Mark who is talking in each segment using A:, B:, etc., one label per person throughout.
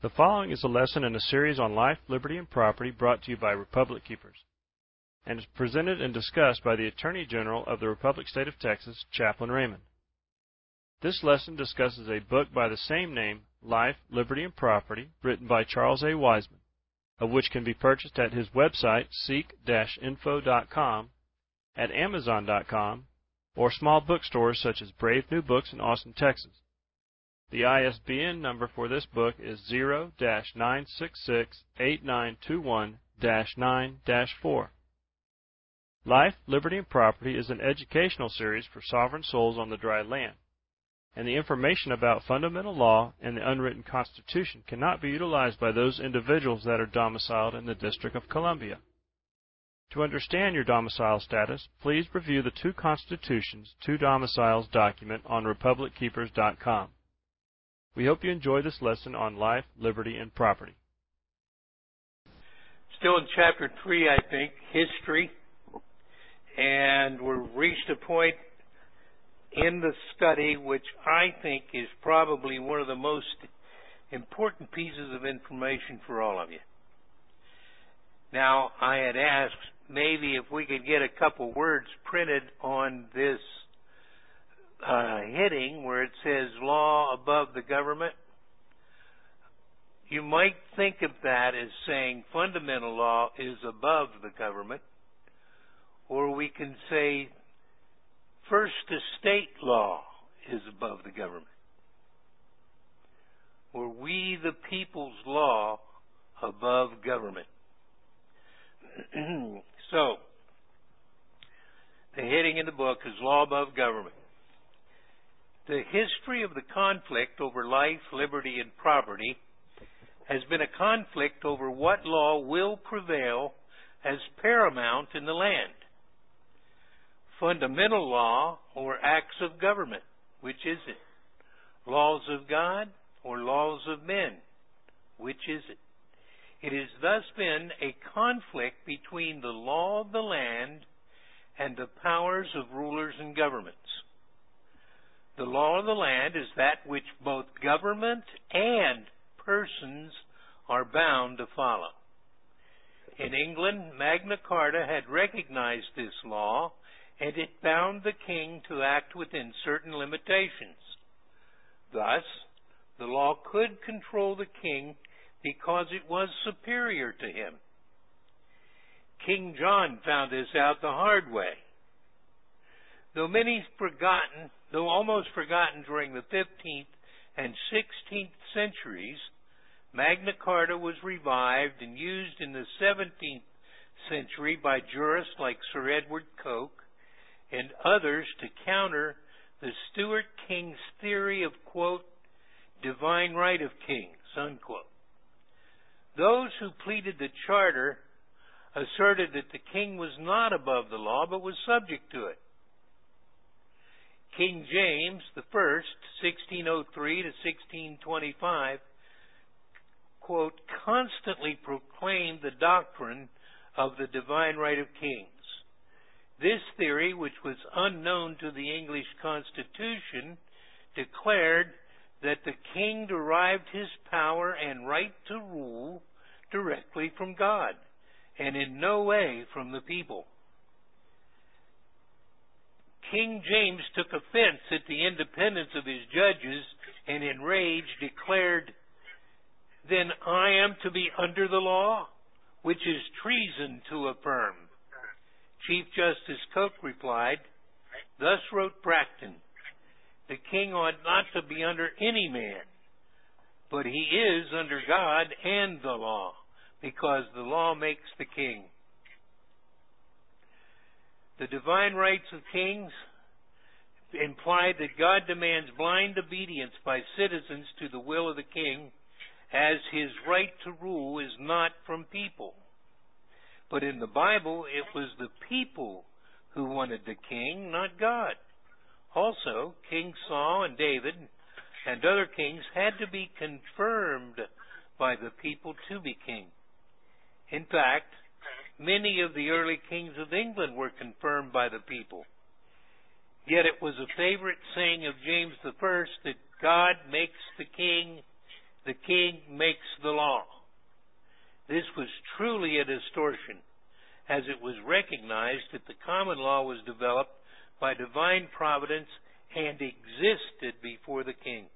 A: The following is a lesson in a series on life, liberty, and property brought to you by Republic Keepers, and is presented and discussed by the Attorney General of the Republic State of Texas, Chaplain Raymond. This lesson discusses a book by the same name, Life, Liberty, and Property, written by Charles A. Weisman, of which can be purchased at his website, seek-info.com, at amazon.com, or small bookstores such as Brave New Books in Austin, Texas. The ISBN number for this book is 0-966-8921-9-4. Life, Liberty, and Property is an educational series for sovereign souls on the dry land, and the information about fundamental law and the unwritten Constitution cannot be utilized by those individuals that are domiciled in the District of Columbia. To understand your domicile status, please review the Two Constitutions, Two Domiciles document on republickeepers.com. We hope you enjoy this lesson on life, liberty, and property.
B: Still in chapter 3, I think, history. And we've reached a point in the study which I think is probably one of the most important pieces of information for all of you. Now, I had asked maybe if we could get a couple words printed on this uh, heading where it says law above the government, you might think of that as saying fundamental law is above the government, or we can say first estate law is above the government, or we the people's law above government. so, the heading in the book is Law Above Government. The history of the conflict over life, liberty, and property has been a conflict over what law will prevail as paramount in the land. Fundamental law or acts of government, which is it? Laws of God or laws of men, which is it? It has thus been a conflict between the law of the land and the powers of rulers and governments. The law of the land is that which both government and persons are bound to follow. In England, Magna Carta had recognized this law, and it bound the king to act within certain limitations. Thus, the law could control the king because it was superior to him. King John found this out the hard way. Though many forgotten, though almost forgotten during the 15th and 16th centuries, Magna Carta was revived and used in the 17th century by jurists like Sir Edward Coke and others to counter the Stuart King's theory of, quote, divine right of kings, unquote. Those who pleaded the charter asserted that the king was not above the law but was subject to it. King James I, 1603 to 1625, quote, constantly proclaimed the doctrine of the divine right of kings. This theory, which was unknown to the English Constitution, declared that the king derived his power and right to rule directly from God and in no way from the people. King James took offense at the independence of his judges and in rage declared, Then I am to be under the law, which is treason to affirm. Chief Justice Coke replied, Thus wrote Bracton, The king ought not to be under any man, but he is under God and the law, because the law makes the king. The divine rights of kings imply that God demands blind obedience by citizens to the will of the king, as his right to rule is not from people. But in the Bible, it was the people who wanted the king, not God. Also, King Saul and David and other kings had to be confirmed by the people to be king. In fact, Many of the early kings of England were confirmed by the people. Yet it was a favorite saying of James I that God makes the king, the king makes the law. This was truly a distortion, as it was recognized that the common law was developed by divine providence and existed before the king.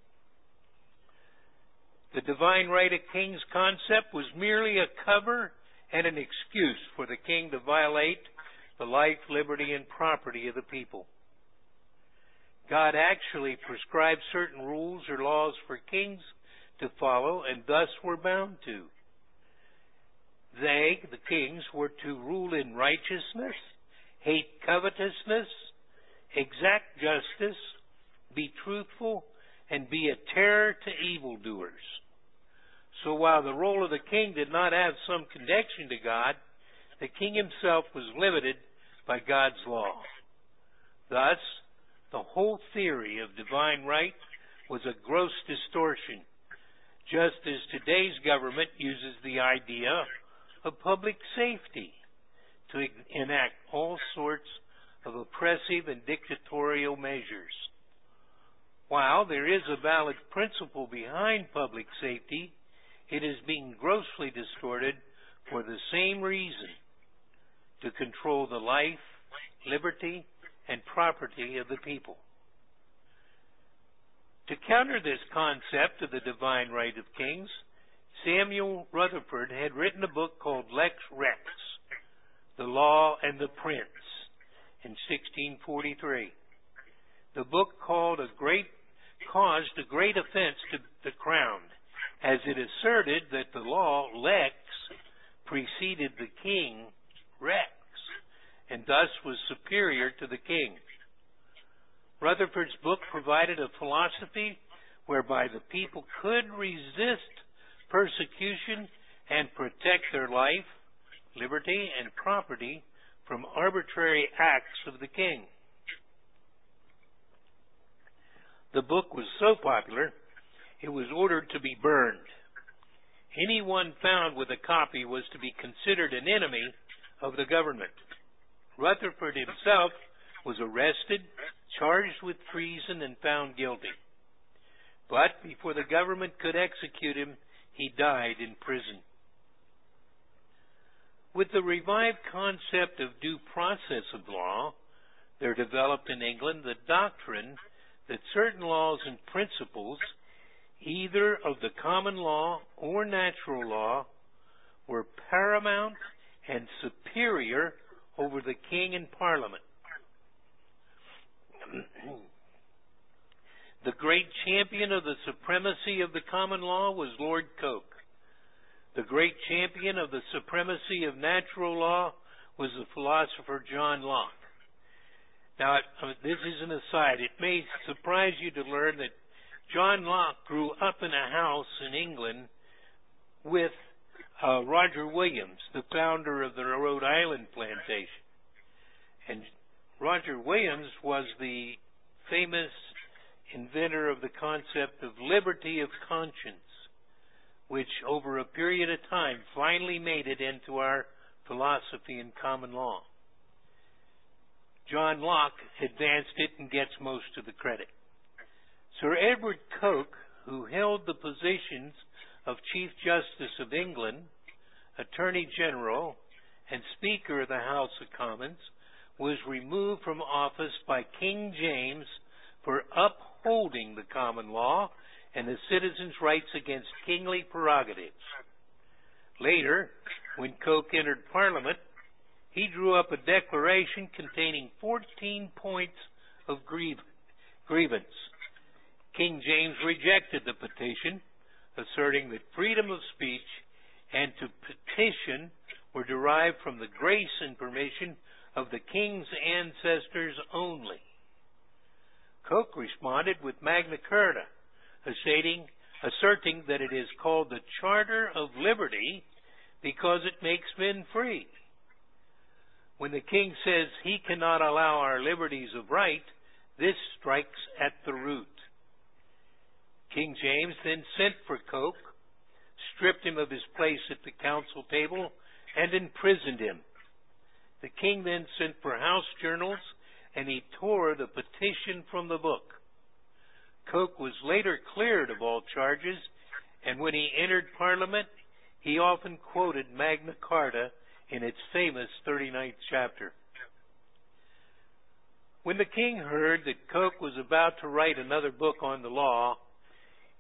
B: The divine right of kings concept was merely a cover and an excuse for the king to violate the life, liberty, and property of the people. God actually prescribed certain rules or laws for kings to follow and thus were bound to. They, the kings, were to rule in righteousness, hate covetousness, exact justice, be truthful, and be a terror to evildoers. So while the role of the king did not have some connection to God, the king himself was limited by God's law. Thus, the whole theory of divine right was a gross distortion, just as today's government uses the idea of public safety to enact all sorts of oppressive and dictatorial measures. While there is a valid principle behind public safety, it is being grossly distorted for the same reason to control the life, liberty, and property of the people. To counter this concept of the divine right of kings, Samuel Rutherford had written a book called Lex Rex, The Law and the Prince, in 1643. The book called a great caused a great offense to the crown, as it asserted that the law lex preceded the king rex, and thus was superior to the king. Rutherford's book provided a philosophy whereby the people could resist persecution and protect their life, liberty, and property from arbitrary acts of the king. The book was so popular, it was ordered to be burned. Anyone found with a copy was to be considered an enemy of the government. Rutherford himself was arrested, charged with treason, and found guilty. But before the government could execute him, he died in prison. With the revived concept of due process of law, there developed in England the doctrine that certain laws and principles, either of the common law or natural law, were paramount and superior over the king and parliament. the great champion of the supremacy of the common law was Lord Coke. The great champion of the supremacy of natural law was the philosopher John Locke. Now, uh, this is an aside. It may surprise you to learn that John Locke grew up in a house in England with uh, Roger Williams, the founder of the Rhode Island plantation. And Roger Williams was the famous inventor of the concept of liberty of conscience, which over a period of time finally made it into our philosophy and common law. John Locke advanced it and gets most of the credit. Sir Edward Coke, who held the positions of Chief Justice of England, Attorney General, and Speaker of the House of Commons, was removed from office by King James for upholding the common law and the citizens' rights against kingly prerogatives. Later, when Coke entered Parliament, he drew up a declaration containing 14 points of grievance. King James rejected the petition, asserting that freedom of speech and to petition were derived from the grace and permission of the king's ancestors only. Coke responded with Magna Carta, asserting, asserting that it is called the Charter of Liberty because it makes men free. When the king says he cannot allow our liberties of right, this strikes at the root. King James then sent for Coke, stripped him of his place at the council table, and imprisoned him. The king then sent for house journals, and he tore the petition from the book. Coke was later cleared of all charges and when he entered Parliament, he often quoted Magna Carta in its famous 39th chapter. When the king heard that Coke was about to write another book on the law,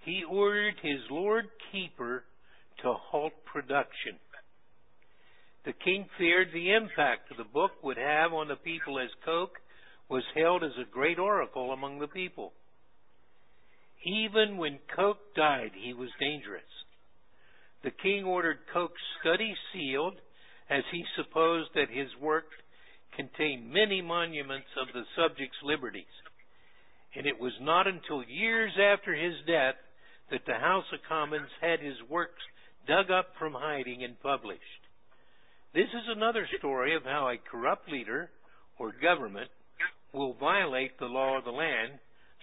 B: he ordered his Lord Keeper to halt production. The king feared the impact the book would have on the people as Coke was held as a great oracle among the people. Even when Coke died, he was dangerous. The king ordered Coke's study sealed, as he supposed that his work contained many monuments of the subject's liberties. And it was not until years after his death that the House of Commons had his works dug up from hiding and published. This is another story of how a corrupt leader or government will violate the law of the land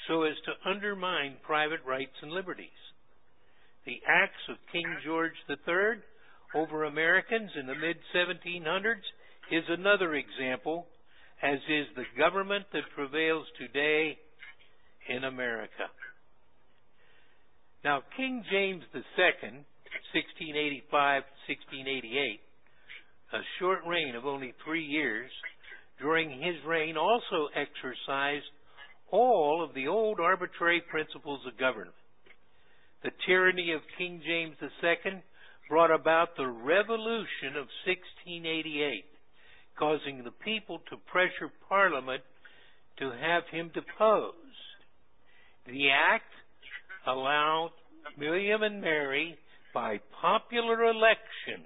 B: so as to undermine private rights and liberties. The acts of King George III over Americans in the mid 1700s is another example, as is the government that prevails today in America. Now, King James II, 1685 1688, a short reign of only three years, during his reign also exercised all of the old arbitrary principles of government. The tyranny of King James II brought about the revolution of 1688, causing the people to pressure Parliament to have him deposed. The act allowed William and Mary, by popular election,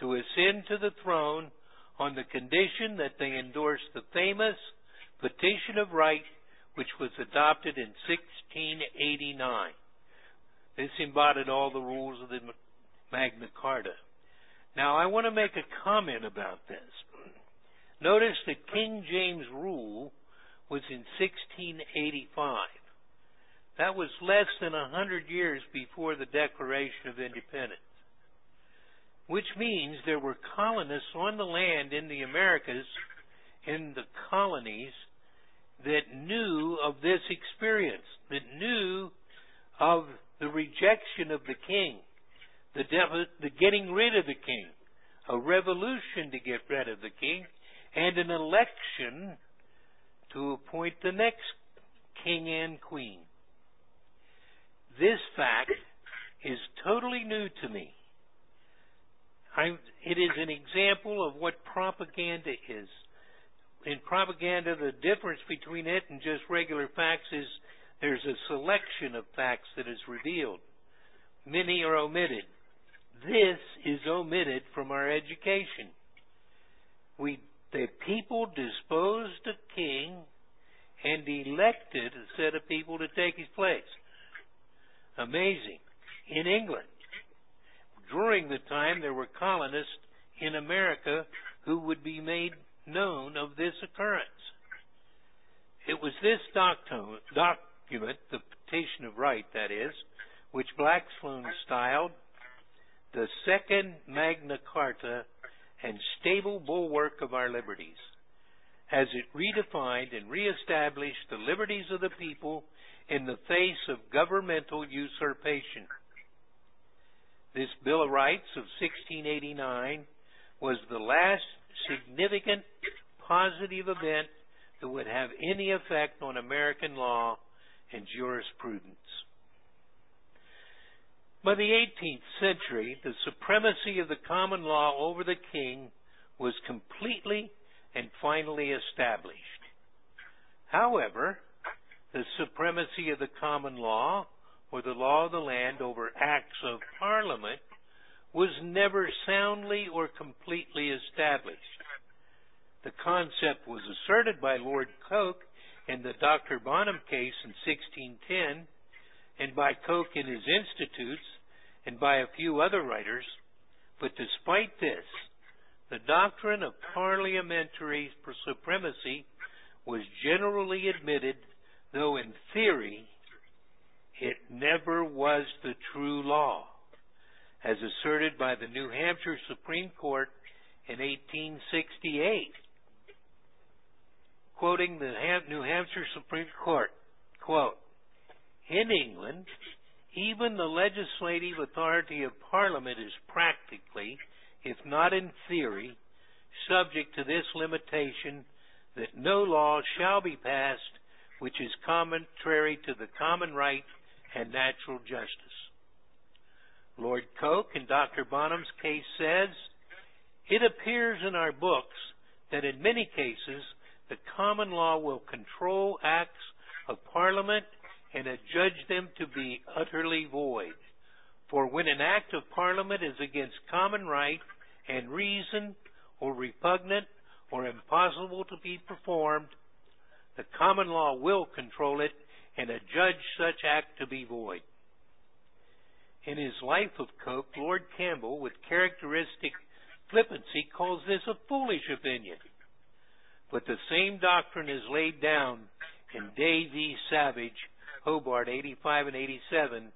B: to ascend to the throne on the condition that they endorsed the famous Petition of Right, which was adopted in 1689. This embodied all the rules of the Magna Carta. Now, I want to make a comment about this. Notice that King James' rule was in 1685. That was less than a hundred years before the Declaration of Independence which means there were colonists on the land in the Americas, in the colonies, that knew of this experience, that knew of the rejection of the king, the, the getting rid of the king, a revolution to get rid of the king, and an election to appoint the next king and queen. This fact is totally new to me. I, it is an example of what propaganda is. In propaganda, the difference between it and just regular facts is there's a selection of facts that is revealed. Many are omitted. This is omitted from our education. We, the people disposed a king and elected a set of people to take his place. Amazing. In England, during the time there were colonists in America who would be made known of this occurrence. It was this document, the Petition of Right, that is, which Blackstone styled the second Magna Carta and stable bulwark of our liberties, as it redefined and reestablished the liberties of the people in the face of governmental usurpation. This Bill of Rights of 1689 was the last significant positive event that would have any effect on American law and jurisprudence. By the 18th century, the supremacy of the common law over the king was completely and finally established. However, the supremacy of the common law or the law of the land over acts of parliament was never soundly or completely established. The concept was asserted by Lord Coke in the Dr. Bonham case in 1610, and by Coke in his Institutes, and by a few other writers, but despite this, the doctrine of parliamentary supremacy was generally admitted, though in theory it never was the true law, as asserted by the New Hampshire Supreme Court in 1868. Quoting the New Hampshire Supreme Court, quote, In England, even the legislative authority of Parliament is practically, if not in theory, subject to this limitation that no law shall be passed which is contrary to the common right and natural justice. Lord Coke in Dr. Bonham's case says, It appears in our books that in many cases the common law will control acts of Parliament and adjudge them to be utterly void. For when an act of Parliament is against common right and reason, or repugnant, or impossible to be performed, the common law will control it and adjudge such act to be void. In his Life of Coke, Lord Campbell, with characteristic flippancy, calls this a foolish opinion. But the same doctrine is laid down in Day v. Savage, Hobart 85 and 87,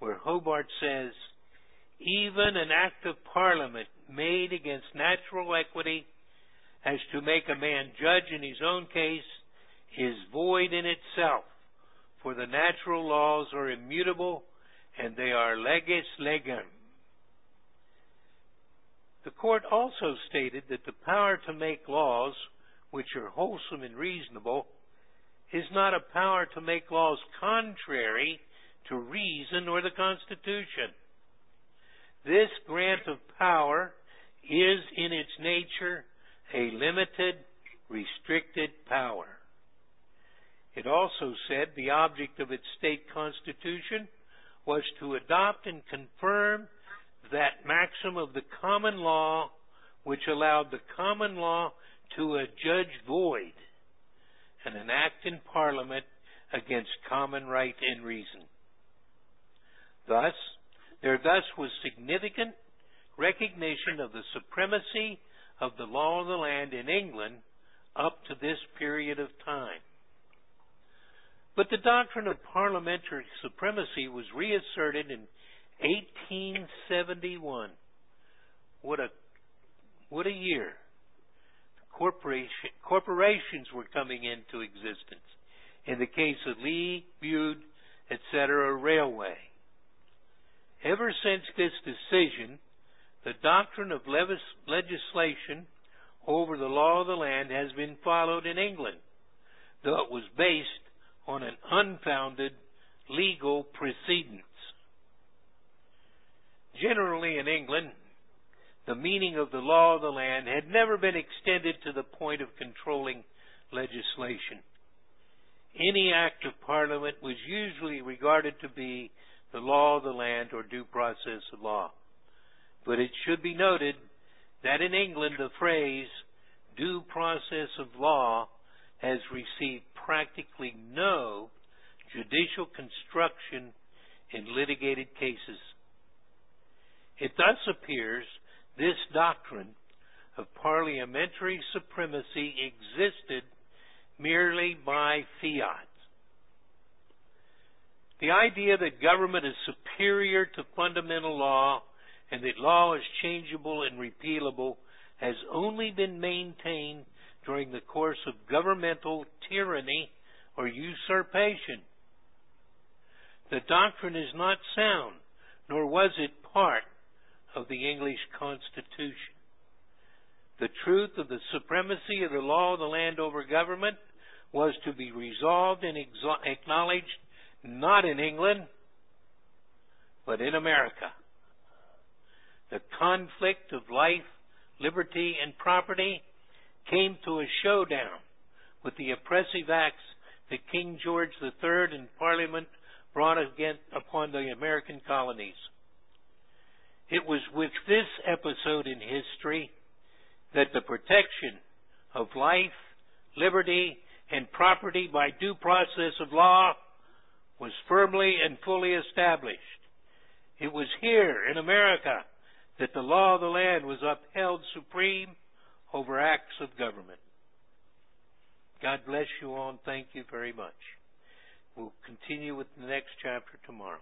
B: where Hobart says, even an act of parliament made against natural equity as to make a man judge in his own case is void in itself, for the natural laws are immutable and they are leges legum. The court also stated that the power to make laws which are wholesome and reasonable is not a power to make laws contrary to reason or the Constitution. This grant of power is in its nature a limited, restricted power. It also said the object of its state constitution was to adopt and confirm that maxim of the common law which allowed the common law to adjudge void and an act in Parliament against common right and reason. Thus, there thus was significant recognition of the supremacy of the law of the land in England up to this period of time. But the doctrine of parliamentary supremacy was reasserted in 1871. What a what a year! Corporation, corporations were coming into existence. In the case of Lee, Bude, etc., Railway. Ever since this decision, the doctrine of legislation over the law of the land has been followed in England, though it was based on an unfounded legal precedence. Generally in England, the meaning of the law of the land had never been extended to the point of controlling legislation. Any act of Parliament was usually regarded to be the law of the land or due process of law. But it should be noted that in England the phrase due process of law has received practically no judicial construction in litigated cases. It thus appears this doctrine of parliamentary supremacy existed merely by fiat. The idea that government is superior to fundamental law and that law is changeable and repealable has only been maintained during the course of governmental tyranny or usurpation. The doctrine is not sound, nor was it part of the English Constitution. The truth of the supremacy of the law of the land over government was to be resolved and acknowledged not in England, but in America. The conflict of life, liberty, and property came to a showdown with the oppressive acts that King George III and Parliament brought again upon the American colonies. It was with this episode in history that the protection of life, liberty, and property by due process of law was firmly and fully established. It was here in America that the law of the land was upheld supreme over acts of government. God bless you all and thank you very much. We'll continue with the next chapter tomorrow.